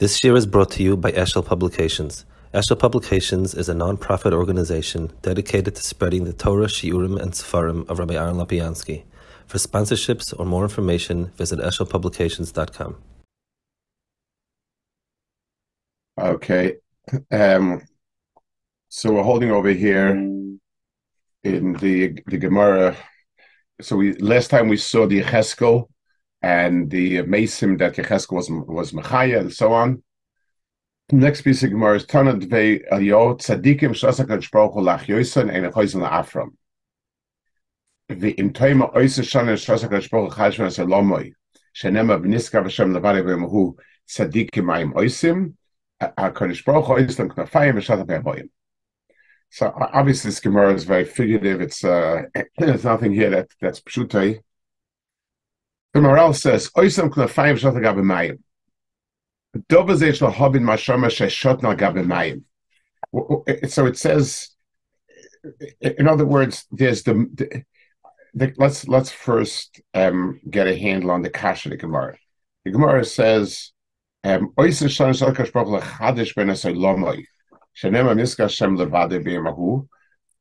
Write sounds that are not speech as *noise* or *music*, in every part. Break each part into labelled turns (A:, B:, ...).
A: This year is brought to you by Eshel Publications. Eshel Publications is a non-profit organization dedicated to spreading the Torah, Shiurim, and Sefarim of Rabbi Aaron Lopiansky. For sponsorships or more information, visit eshelpublications.com.
B: Okay. Um, so we're holding over here in the the Gemara. So we last time we saw the Cheskel and the mesim that Yecheskel was was mechaya and so on. Next piece of Gemara is Tanat Ve Elio Tzadikim Shasak Hashbaruch Lach Yosan and Echoisen Afram. The Im Oisa Shana Shasak Hashbaruch Chashman Salomoi Shenema Vashem Levare Vemahu Tzadikim Ayim Oisim Hakadosh Baruch Hu Knafayim So obviously this Gemara is very figurative. It's uh, *clears throat* there's nothing here that that's pshutei. The Maharal says, "Oisam knafayim shot agabe mayim." Dover zeish lahabin mashama sheshot nagabe mayim. So it says, in other words, there's the, the, the let's let's first um, get a handle on the kasha the Gemara. The Gemara says, um, "Oisam shan baruch lechadish ben lomoy." Shenema miska shem levade b'yemahu.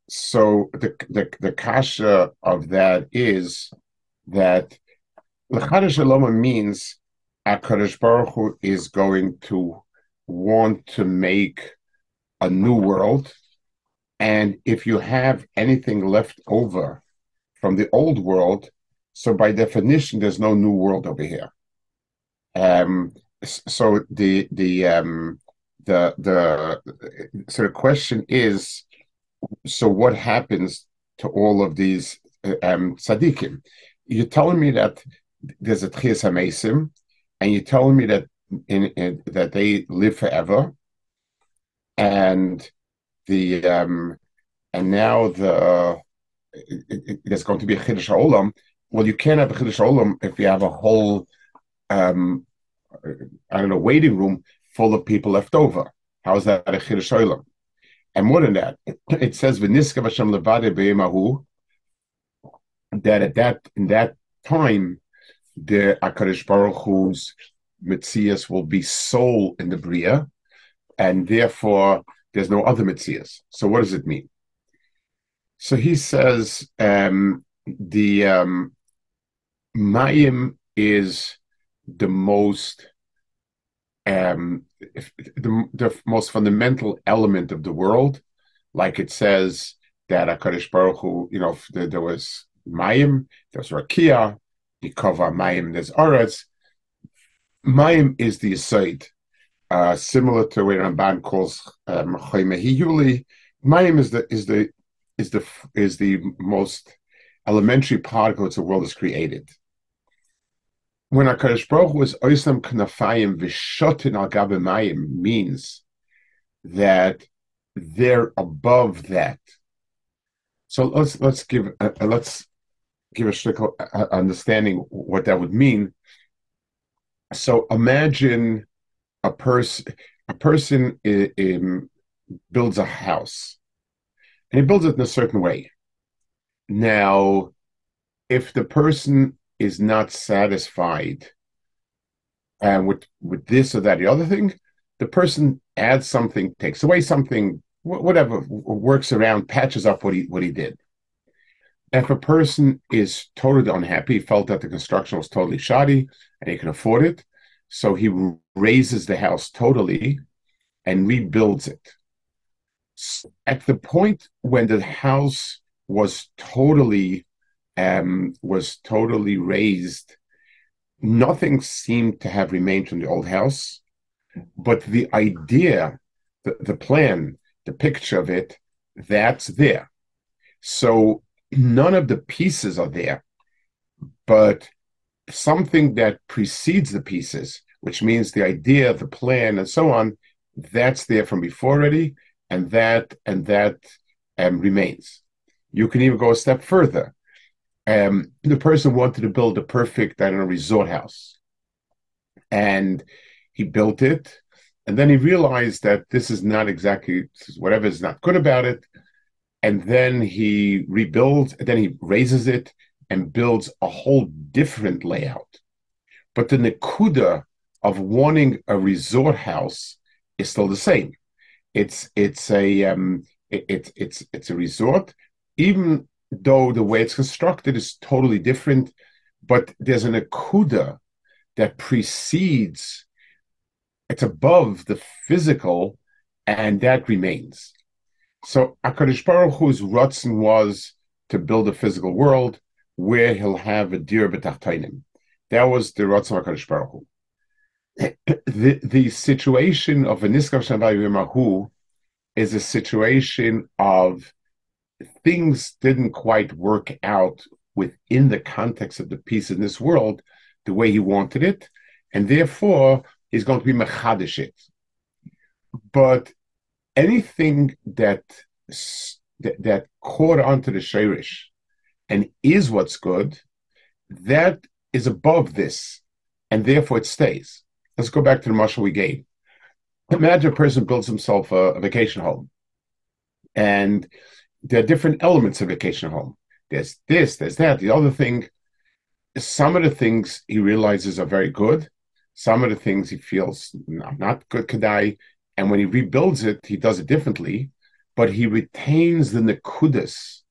B: So the, the the kasha of that is that L'chadash Shalom means HaKadosh Baruch Hu is going to want to make a new world. And if you have anything left over from the old world, so by definition, there's no new world over here. Um, so the the um, the the so the question is, so what happens to all of these um, tzaddikim? You're telling me that there's a Tchias HaMesim, and you're telling me that in, in, that they live forever, and the um, and now the it, it, there's going to be a Chiddush Olam. Well, you can't have a Chiddush Olam if you have a whole um, I don't know waiting room full of people left over. How is that a Chiddush Olam? And more than that, *clears throat* it says v'niska v'shem levade be'emahu that at that in that time the Akadosh Baruch Hu's Mitzias will be soul in the Bria, and therefore there's no other Mitzias. So what does it mean? So he says um, the um, Mayim is the most um, the, the most fundamental element of the world, like it says that Akadosh Baruch Hu, you know, there, there was Mayim, there was Rakia, Yikova Mayim, there's Aretz. Mayim is the aside, uh, similar to what Ramban calls um, Yuli. Mayim is the is the is the is the most elementary particle it's the world is created. When Hakadosh Baruch was oisam knafayim v'shotin al gabe mayim means that they're above that. So let's let's give uh, let's give a shtickle uh, understanding what that would mean. So imagine a person a person builds a house, and he builds it in a certain way. Now, if the person is not satisfied and uh, with with this or that the other thing, the person adds something, takes away something, whatever, works around, patches up what he what he did if a person is totally unhappy, felt that the construction was totally shoddy and he can afford it, so he raises the house totally and rebuilds it. At the point when the house was totally um, was totally raised, nothing seemed to have remained from the old house, but the idea, the, the plan, the picture of it, that's there. So none of the pieces are there, but something that precedes the pieces, which means the idea, the plan, and so on, that's there from before already, and that and that um, remains. You can even go a step further. Um, the person wanted to build a perfect, I don't know, resort house, and he built it, and then he realized that this is not exactly whatever is not good about it and then he rebuilds, then he raises it and builds a whole different layout. But the Nakuda of wanting a resort house is still the same. It's it's a um, it, it, it's it's a resort, even though the way it's constructed is totally different. But there's an akuda that precedes. It's above the physical, and that remains. So Akadosh Baruch Hu's rutzin was to build a physical world where he'll have a dir b'tachtainim. That was the rutzin Akadosh Baruch Hu. *clears throat* The, the situation of a niskav shavayim is a situation of things didn't quite work out within the context of the peace in this world the way he wanted it, and therefore he's going to be mechadish it. But anything that that, that caught onto the shirish and is what's good, that is above this, and therefore it stays. Let's go back to the marshal we gave. Imagine a person builds himself a, a vacation home, and there are different elements of vacation home. There's this, there's that, the other thing. Some of the things he realizes are very good. Some of the things he feels not, good, Kadai. And when he rebuilds it, he does it differently, but he retains the nekudas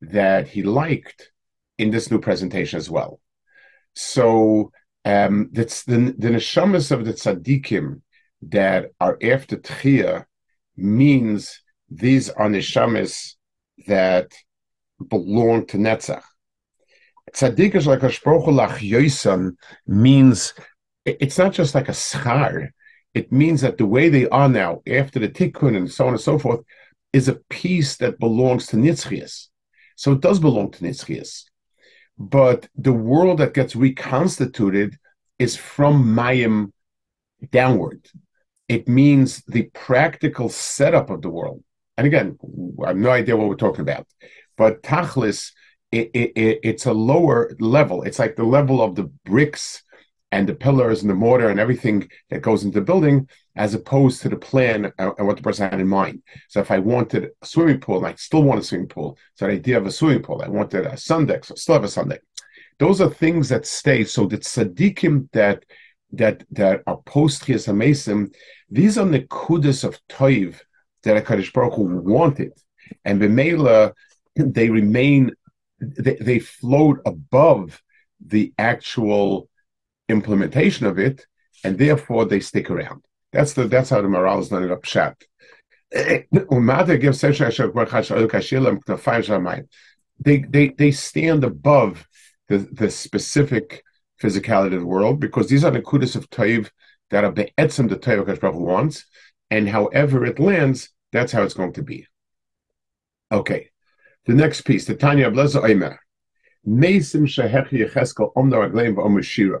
B: that he liked in this new presentation as well. So um, that's the the neshamas of the tzaddikim that are after tchia means these are neshamas that belong to Netzach. Tzaddik like a lach means it's not just like a schar. It means that the way they are now, after the tikkun and so on and so forth, is a piece that belongs to Nitzchias. So it does belong to Nitzchias. But the world that gets reconstituted is from Mayim downward. It means the practical setup of the world. And again, I have no idea what we're talking about. But Tachlis, it, it, it, it's a lower level. It's like the level of the bricks and the pillars and the mortar and everything that goes into the building, as opposed to the plan and what the person had in mind. So if I wanted a swimming pool, and I still want a swimming pool, so the idea of a swimming pool, I wanted a sun deck, so I still have a sun deck. Those are things that stay. So the tzaddikim that that that are post Chias these are the kudas of Toiv that Hakadosh Baruch Hu wanted, and B'meila they remain, they, they float above the actual implementation of it, and therefore they stick around. That's the that's how the Maharal is not up *coughs* shat. They, they they stand above the, the specific physicality of the world because these are the kudas of Toiv that are be'etzim the Toiv Hakadosh wants, and however it lands, that's how it's going to be. Okay, the next piece, the Tanya Blaza Oimer. Mesim shehech yecheskel omno agleim v'omer shira.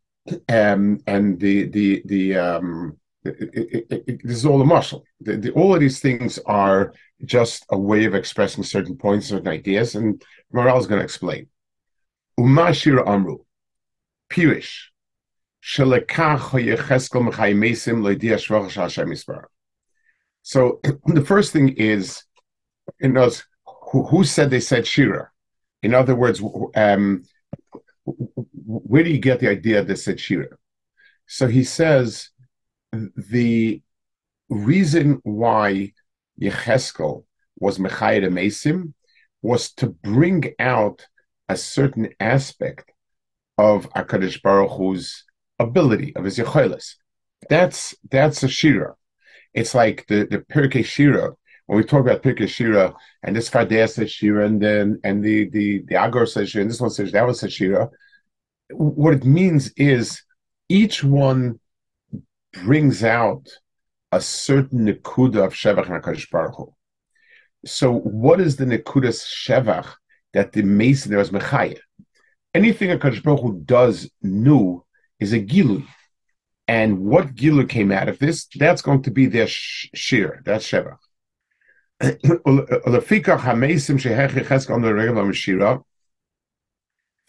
B: Um, and the the the um, it, it, it, this is all a muscle. The, the, all of these things are just a way of expressing certain points, certain ideas, and Maharal is going to explain. Umashir Amru, Pirish, So *clears throat* the first thing is, in those who, who said they said Shira? In other words, um, where do you get the idea that said Shira? So he says the reason why Yecheskel was Mechayed Mesim was to bring out a certain aspect of Akadosh Baruch Hu's ability of his Yechelis. That's that's a shira. It's like the the Pirkei Shira when we talk about Pirkei Shira, and this Fardea says Shira, and then and the the the Agor says Shira, and this one says that one says Shira. What it means is each one brings out a certain nekuda of shevach and Hakadosh Baruch Hu. So, what is the nekudas shevach that the mason there is mechaya? Anything Hakadosh Baruch Hu does new is a gilui, And what Gilu came out of this, that's going to be their sh- shir, that's Sheva. *clears throat*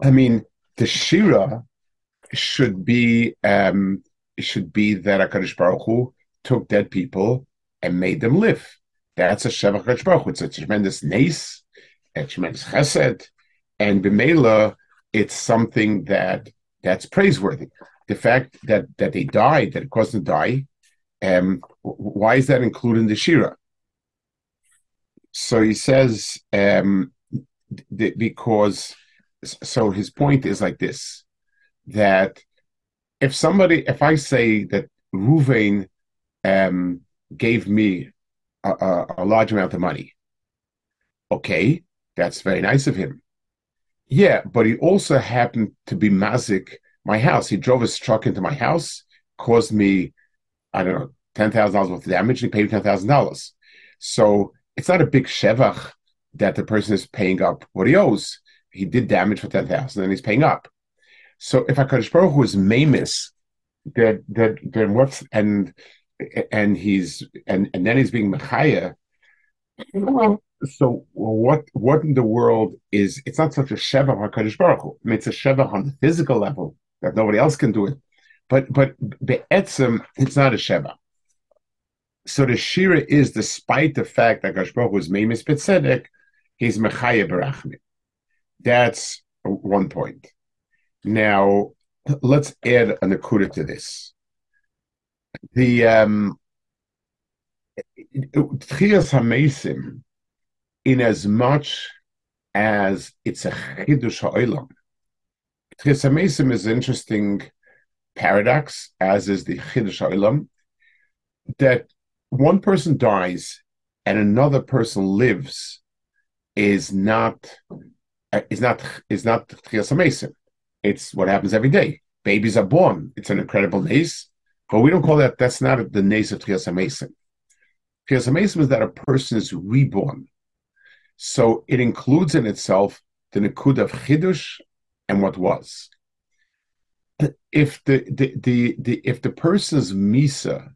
B: I mean, the shira should be um, should be that Hakadosh Baruch Hu took dead people and made them live. That's a shevach Hakadosh Baruch Hu. It's a tremendous nace, a tremendous chesed, and b'meila, it's something that that's praiseworthy. The fact that that they died, that it caused them to die, um, why is that included in the Shira? So he says, um, th- because, so his point is like this that if somebody, if I say that Ruvain um, gave me a, a, a large amount of money, okay, that's very nice of him. Yeah, but he also happened to be mazik my house. He drove his truck into my house, caused me I don't know, ten thousand dollars worth of damage, and he paid ten thousand dollars. So it's not a big shevach that the person is paying up what he owes. He did damage for ten thousand, and he's paying up. So if Hakadosh Baruch Hu is mamis, that that then what's and and he's and and then he's being mechaya. So what what in the world is? It's not such a shevach Hakadosh Baruch Hu. I mean, it's a shevach on the physical level that nobody else can do it. But but be'etzim, it's not a sheva. So the shira is, despite the fact that Gashbach was Memis Betzedek, he's Mechaya Barachmi. That's one point. Now, let's add an akuda to this. The um, Tchias HaMesim, in as much as it's a Chidush HaOlam, Tchias HaMesim is interesting paradox, as is the Chiddush Olam, that one person dies and another person lives is not Uh, is not is not It's what happens every day. Babies are born. It's an incredible nace, but we don't call that. That's not the nace of Tchias Mason. Tchias is that a person is reborn. So it includes in itself the Nakud of Chidush and what was if the, the the the, if the person's misa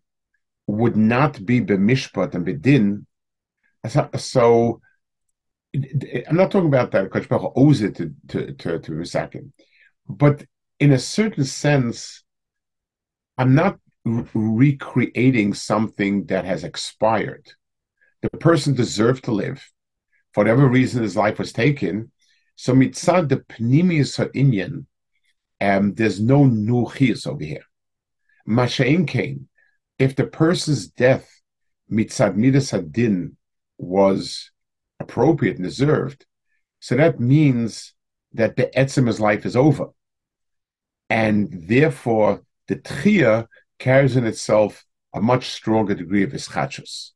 B: would not be b'mishpat and b'din, so I'm not talking about that because Baruch owes it to to to, to but in a certain sense, I'm not re- recreating something that has expired. The person deserved to live, for whatever reason his life was taken. So mitzad the pnimius ha'inyan, um, there's no new over here. Masha'in came. If the person's death, mitzad midas hadin, was appropriate and deserved, so that means that the Etzema's life is over. And therefore, the tchia carries in itself a much stronger degree of ischachus.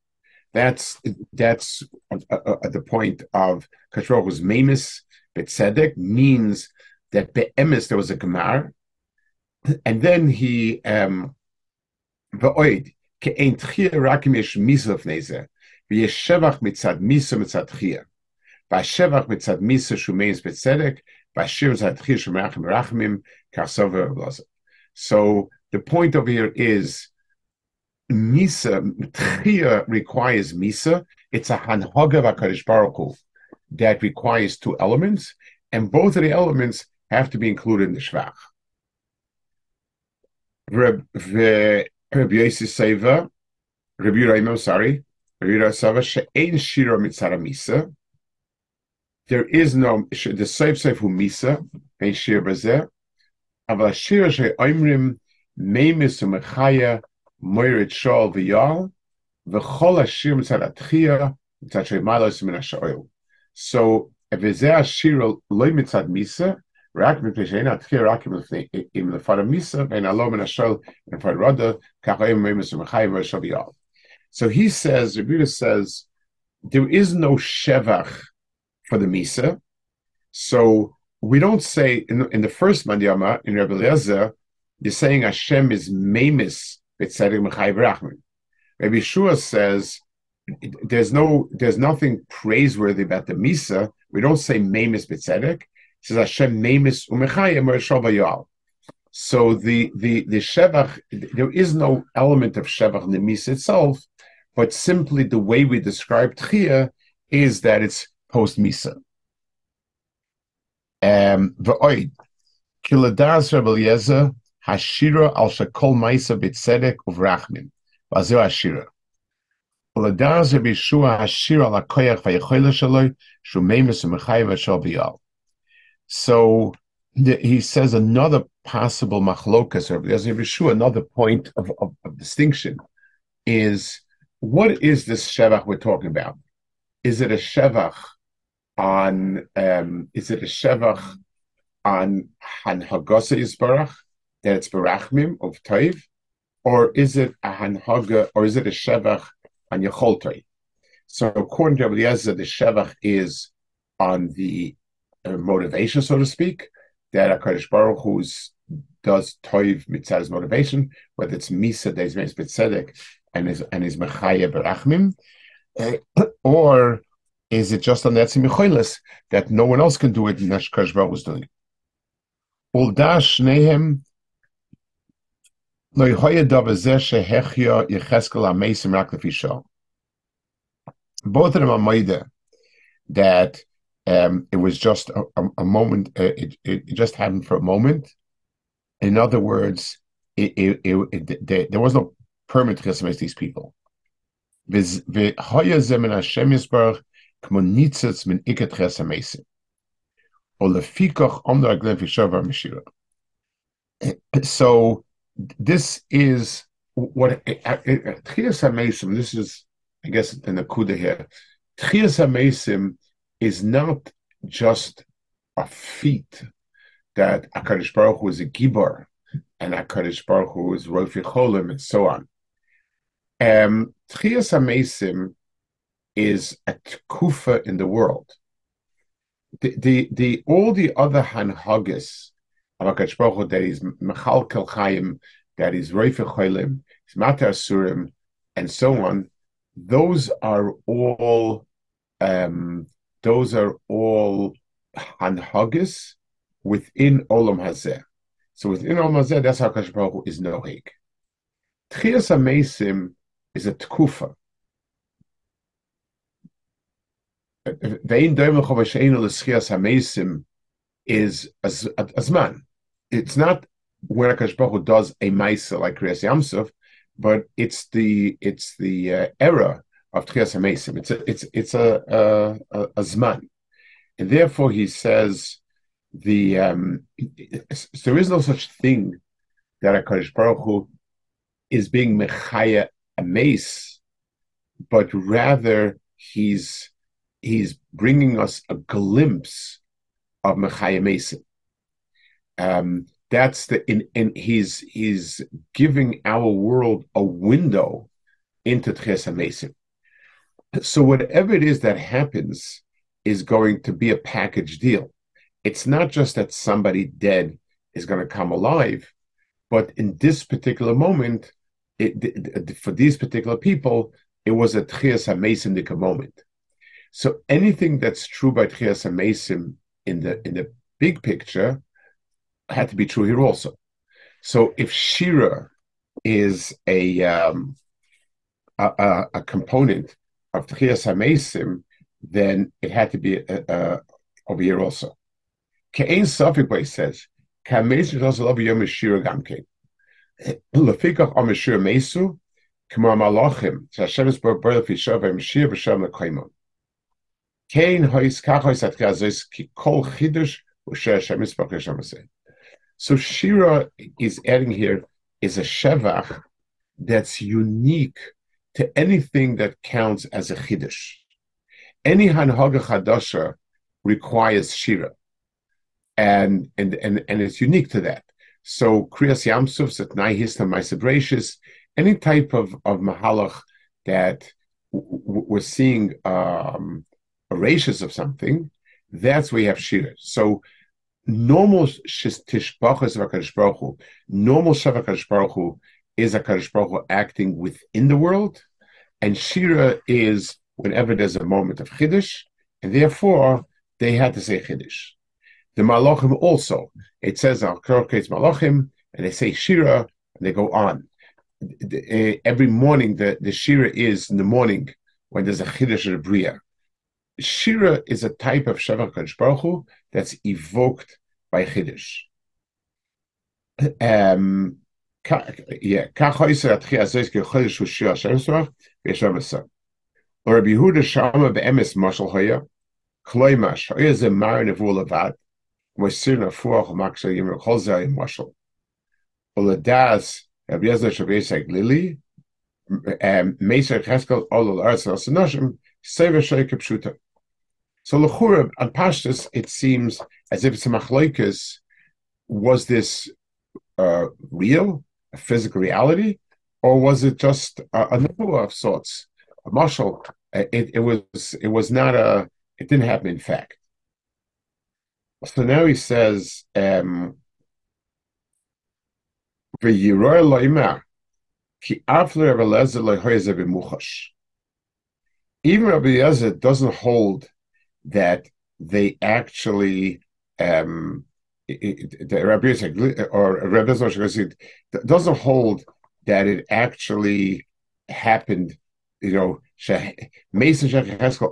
B: That's that's uh, uh, uh, the point of Kashroch's memis betzedek means that be'emes there was a gemar, and then he um va'oid ke'ein tchia rakim So the point over here is misa tchia requires misa. It's a hanhoga v'akadosh baruch Hu that requires two elements, and both of the elements have to be included in the Shvach. Rabbi Yossi Seva, Rabbi Raimo, sorry, Rabbi Seva, she'ein shira mitzara misa. There is no, the Seif Seif hu misa, ein shir bazeh, אבל השיר שאומרים מימיס ומחיה מוירת שול ויעל, וכל השיר מצד התחייה, מצד שמעלה מן השואל. So, if זה השיר לא מצד מיסה, רק מפני שאין התחייה רק אם לפר המיסה, ואין הלא מן השל ולפר רודה, ככה הם מימוס ומחייב ושל ביאל. So he says, Rebbe says, there is no shevach for the misa. So we don't say in, in the first mandiyama in Rebbe Eliezer, you're saying Hashem is memis b'tzedek mechayiv rachman. Rabbi Shua says there's no there's nothing praiseworthy about the misa. We don't say memis b'tzedek. It says Hashem memis umechayim So the the the shevach there is no element of shevach in the misa itself, but simply the way we describe tchia is that it's post misa. Um, hashira al shakol ma'isa uvrachmin. V'azeu hashira. Hashira shaloi. So the, he says another possible machlokas, Rebbe Yeshua, another point of, of, of distinction is what is this shevach we're talking about? Is it a shevach on um, is it a shevach on hanhagasa yisbarach that it's barachmim of taiv, or is it a hanhaga or is it a shevach on yacholtai? So according to Eliezer, the shevach is on the uh, motivation, so to speak, that Hakadosh Baruch Hu does toiv mitzvah's motivation, whether it's misa that is mitzvah and is and is mechaya barachmim, uh, or is it just on that simichoilis that no one else can do it? Nash Baruch was doing. Uldash nehem. Both of them are maida that um, it was just a, a, a moment. Uh, it, it, just happened for a moment. In other words, it, it, it, there was no permit Chesmes these people. *clears throat* So this is what eh, eh, eh, Tchias Hamesim, this is, I guess, the Nakuda here. Tchias Hamesim is not just a feat that Akarish Baruch was a Gibor and Akarish Baruch was Rofi Cholim and so on. Um, Tchias HaMesim is a kufa in the world. The, the, the all the other hanhagas of Hakadosh that is Mechal Kelchayim, that is Reife Cholim, Matar Surim, and so on. Those are all um, those are all hanhagas within Olam Hazeh. So within Olam Hazeh, that's how Hakadosh Baruch Hu is nohig. Tchias Amesim is a tkufa. Vein doim l'chovashenu l'schias hamesim is as as man. It's not when Akash Baruch does a ma'isa like Kriyas Yamsuf, but it's the it's the uh, era of Tchias Hamesim. It's a it's it's a a, a, a zman, and therefore he says the um, there is no such thing that Akash Baruch Hu is being mechaya a mace, but rather he's he's bringing us a glimpse of Mechaya Mason. Um, that's the in, in he's he's giving our world a window into Tchesa Mason. So whatever it is that happens is going to be a package deal. It's not just that somebody dead is going to come alive, but in this particular moment, it, for these particular people, it was a Tchias Mason moment. So anything that's true by Tchias Mesim in the in the big picture had to be true here also. So if Shira is a um, a, a, a, component of Tchias Mesim, then it had to be uh, uh, over here also. Ke'ein Safik Bay says, Ka'mesim Shira Gamke. *clears throat* Mesu, K'mar Malachim, is Fishav Shira B'Shem Le'Kaimon. So Shira is adding here is a shevach that's unique to anything that counts as a chiddush. Any hanhaga chadasha requires shira. and and and and it's unique to that. So Kriyas Yamsuf, Satnai Histam Maisabratius, any type of of mahalach that we're seeing um, a ratius of something, that's where you have shira. So normal tishbachas of Hakadosh Baruch Hu, normal shav Baruch Hu is Hakadosh Baruch Hu acting within the world, and shira is whenever there's a moment of chiddush, and therefore they had to say chiddush. The malachim also, it says al krokes malachim, and they say shira, and they go on. Eh, every morning, the, the shira is in the morning when there's a chiddush or bria. Shira is a type of Shavach Kadosh that's evoked by Chiddush. Um, yeah. Or Rabbi Yehuda Shama be'emes mashal hoya, kloi mash, hoya ze mar nevu levad, Arz Al-Sanoshim, Sever Sheikh Pshuta. So on Pashtus, it seems as if it's a machloikas. Was this uh, real, a physical reality, or was it just a, a of sorts, a marshal? It, it was. It was not a. It didn't happen in fact. So now he says, um, Even Rabbi Eliezer doesn't hold that they actually um, the Rabbi or Rabbi doesn't hold that it actually happened. You know, Mason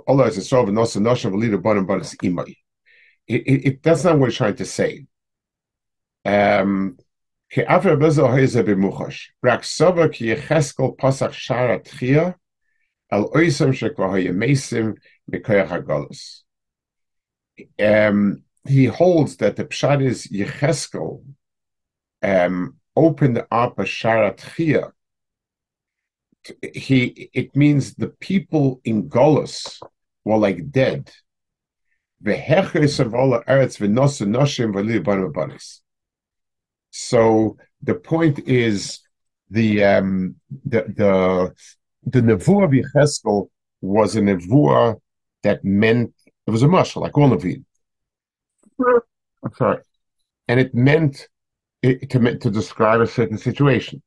B: Allah is a solve and also Nosha Valida Bonam but it's Imai. It that's not what he's trying to say. Um um, he holds that the pshat is Yecheskel um, opened up a sharat. He it means the people in Golos were like dead. So the point is the um, the the the nevuah of was a nevuah that meant it was a mushal, like all it. I'm sorry. And it meant it, to, to describe a certain situation.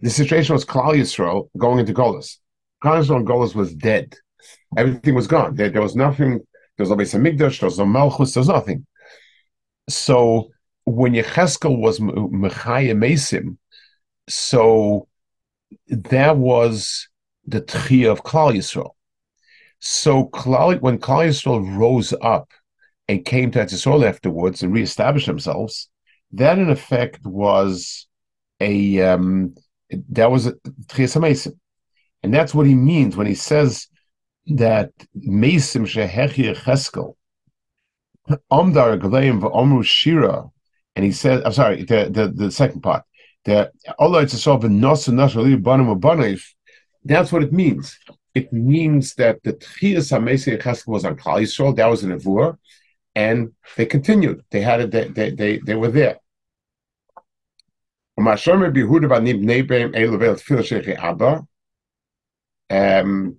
B: The situation was Klal Yisrael going into Golas. Klal Yisrael and Golas was dead. Everything was gone. There, there was nothing. There was no Beis Hamikdash. There was no Malchus. There was nothing. So when Yecheskel was Mechaya Mesim, so that was the Tchia of Klal Yisrael. So Klal, when Klal Yisrael rose up and came to Etzisol afterwards and reestablished themselves, that in effect was a um, that was a Tchias and that's what he means when he says that Mesim Shehechi Cheskel Omdar Gleim v'Omru Shira, and he says, I'm sorry, the the, the second part, the Allah Etzisol v'Nos Nos Banim That's what it means it means that the Tchias HaMesei Chesed was on Klal Yisrael, that was an Avur, and they continued. They had it, they, they, they, they were there. Um,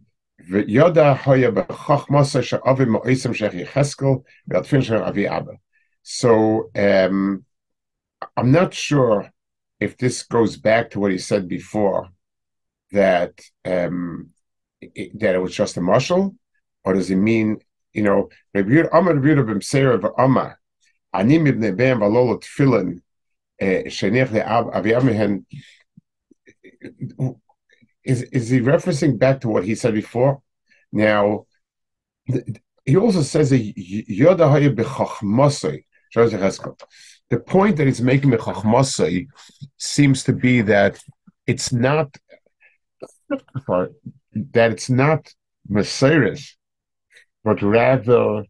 B: so um, I'm not sure if this goes back to what he said before that um, that it was just a mushal, or does it mean, you know, Amar Rabbi B'Mseir v'Amar, Ani Mibne Be'em V'Lolo Tfilin, eh, Shenich Le'Av is is he referencing back to what he said before? Now, he also says that the point that he's making seems to be that it's not that it's not Messiris, but rather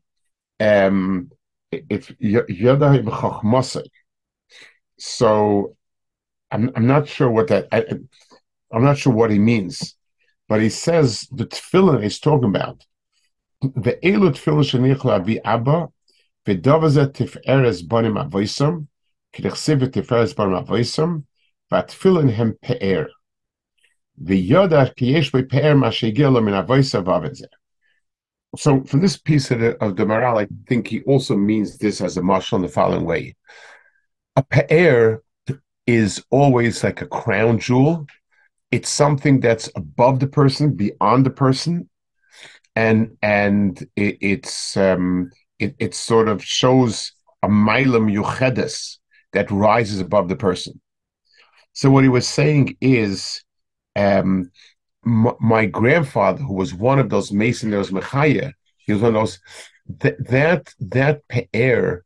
B: um, it's Yadai B'Chachmasei. So I'm, I'm not sure what that, I, I'm not sure what he means, but he says the tefillin he's talking about. The elu tefillin shenichla vi abba v'davazet tiferes banim avoisam k'dechsiv tiferes banim avoisam v'tefillin hem pe'er v'yodar kiyesh be'pe'er mashigelo min avoisa v'avetze. So from this piece of the, of the Maharal, I think he also means this as a marshal in the following way. A pe'er is always like a crown jewel it's something that's above the person, beyond the person, and and it, it's um, it, it sort of shows a milam yuchedes that rises above the person. So what he was saying is, um, m- my grandfather, who was one of those Mason, there was Mechaya, he was one of those th- that that pe'er,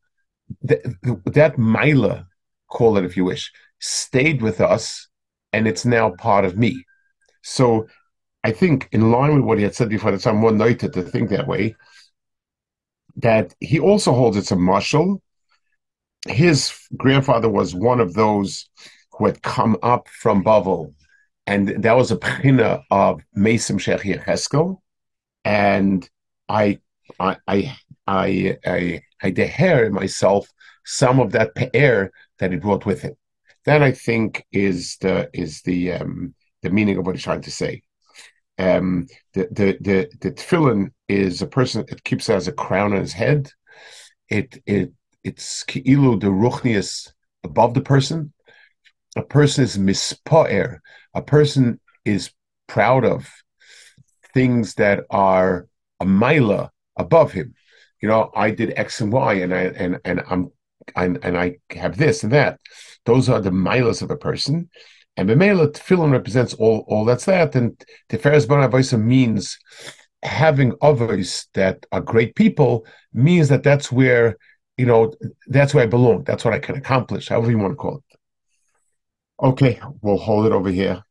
B: that that mila, call it if you wish, stayed with us, and it's now part of me. So I think, in line with what he had said before, that I'm one night to think that way. That he also holds it's a marshal. His grandfather was one of those who had come up from Bavel, and that was a pchina of Mesim Shech Yecheskel, and I, I, I, I, I, I myself some of that pe'er that he brought with him. That I think is the is the um, the meaning of what he's trying to say. Um, the the the the tefillin is a person it keeps it as a crown on his head. It it it's ki'ilu the ruchnius above the person. A person is mispaer. A person is proud of things that are a mila above him. You know, I did X and Y, and I and and I'm and, and I have this and that. Those are the milas of a person. And Bemela tefillin represents all, all that's that. And Tiferes Bonavoisa means having others that are great people means that that's where, you know, that's where I belong. That's what I can accomplish, however you want to call it. Okay, we'll hold it over here.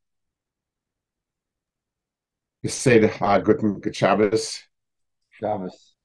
B: You say the uh, good, good Shabbos.
C: Shabbos.